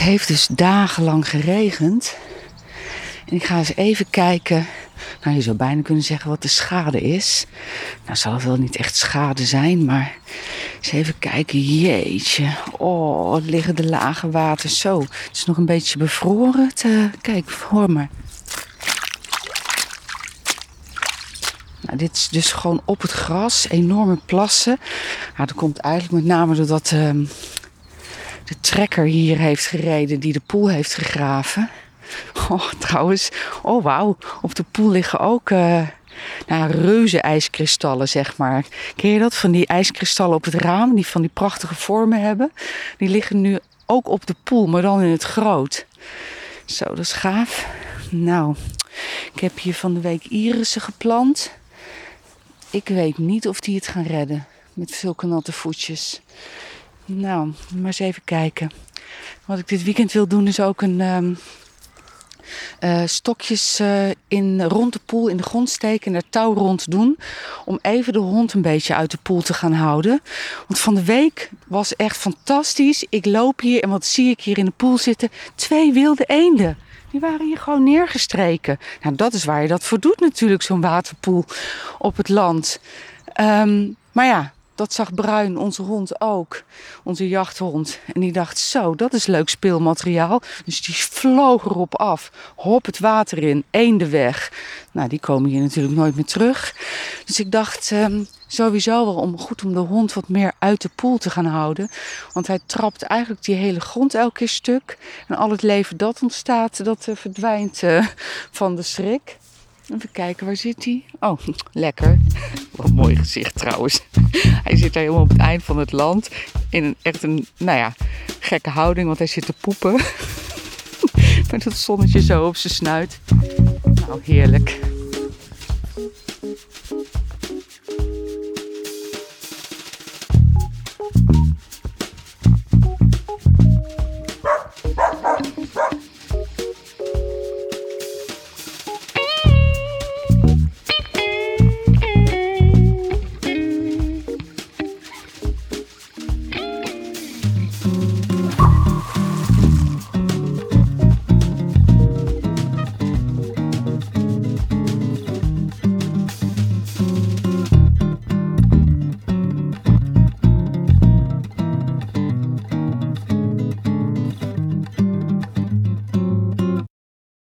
heeft dus dagenlang geregend. En ik ga eens even kijken. Nou, je zou bijna kunnen zeggen wat de schade is. Nou, zal het wel niet echt schade zijn, maar eens even kijken. Jeetje. Oh, het liggen de lage water zo. Het is nog een beetje bevroren. Kijk, hoor maar. Nou, dit is dus gewoon op het gras. Enorme plassen. Nou, dat komt eigenlijk met name doordat uh, de trekker hier heeft gereden die de poel heeft gegraven. Oh, trouwens, oh wauw, op de poel liggen ook uh, nou, reuze ijskristallen, zeg maar. Ken je dat? Van die ijskristallen op het raam, die van die prachtige vormen hebben. Die liggen nu ook op de poel, maar dan in het groot. Zo, dat is gaaf. Nou, ik heb hier van de week irissen geplant. Ik weet niet of die het gaan redden met zulke natte voetjes. Nou, maar eens even kijken. Wat ik dit weekend wil doen is ook een um, uh, stokjes uh, in, rond de poel in de grond steken en er touw rond doen. Om even de hond een beetje uit de poel te gaan houden. Want van de week was echt fantastisch. Ik loop hier en wat zie ik hier in de poel zitten? Twee wilde eenden. Die waren hier gewoon neergestreken. Nou, dat is waar je dat voor doet natuurlijk, zo'n waterpoel op het land. Um, maar ja, dat zag Bruin, onze hond, ook. Onze jachthond. En die dacht, zo, dat is leuk speelmateriaal. Dus die vloog erop af. Hop het water in, eenden weg. Nou, die komen hier natuurlijk nooit meer terug. Dus ik dacht, um, sowieso wel om, goed om de hond wat meer uit de poel te gaan houden. Want hij trapt eigenlijk die hele grond elke keer stuk. En al het leven dat ontstaat, dat uh, verdwijnt uh, van de schrik. Even kijken, waar zit hij? Oh, lekker. Wat een mooi gezicht trouwens. Hij zit daar helemaal op het eind van het land. In een echt een, nou ja, gekke houding, want hij zit te poepen. Met het zonnetje zo op zijn snuit. Nou, heerlijk.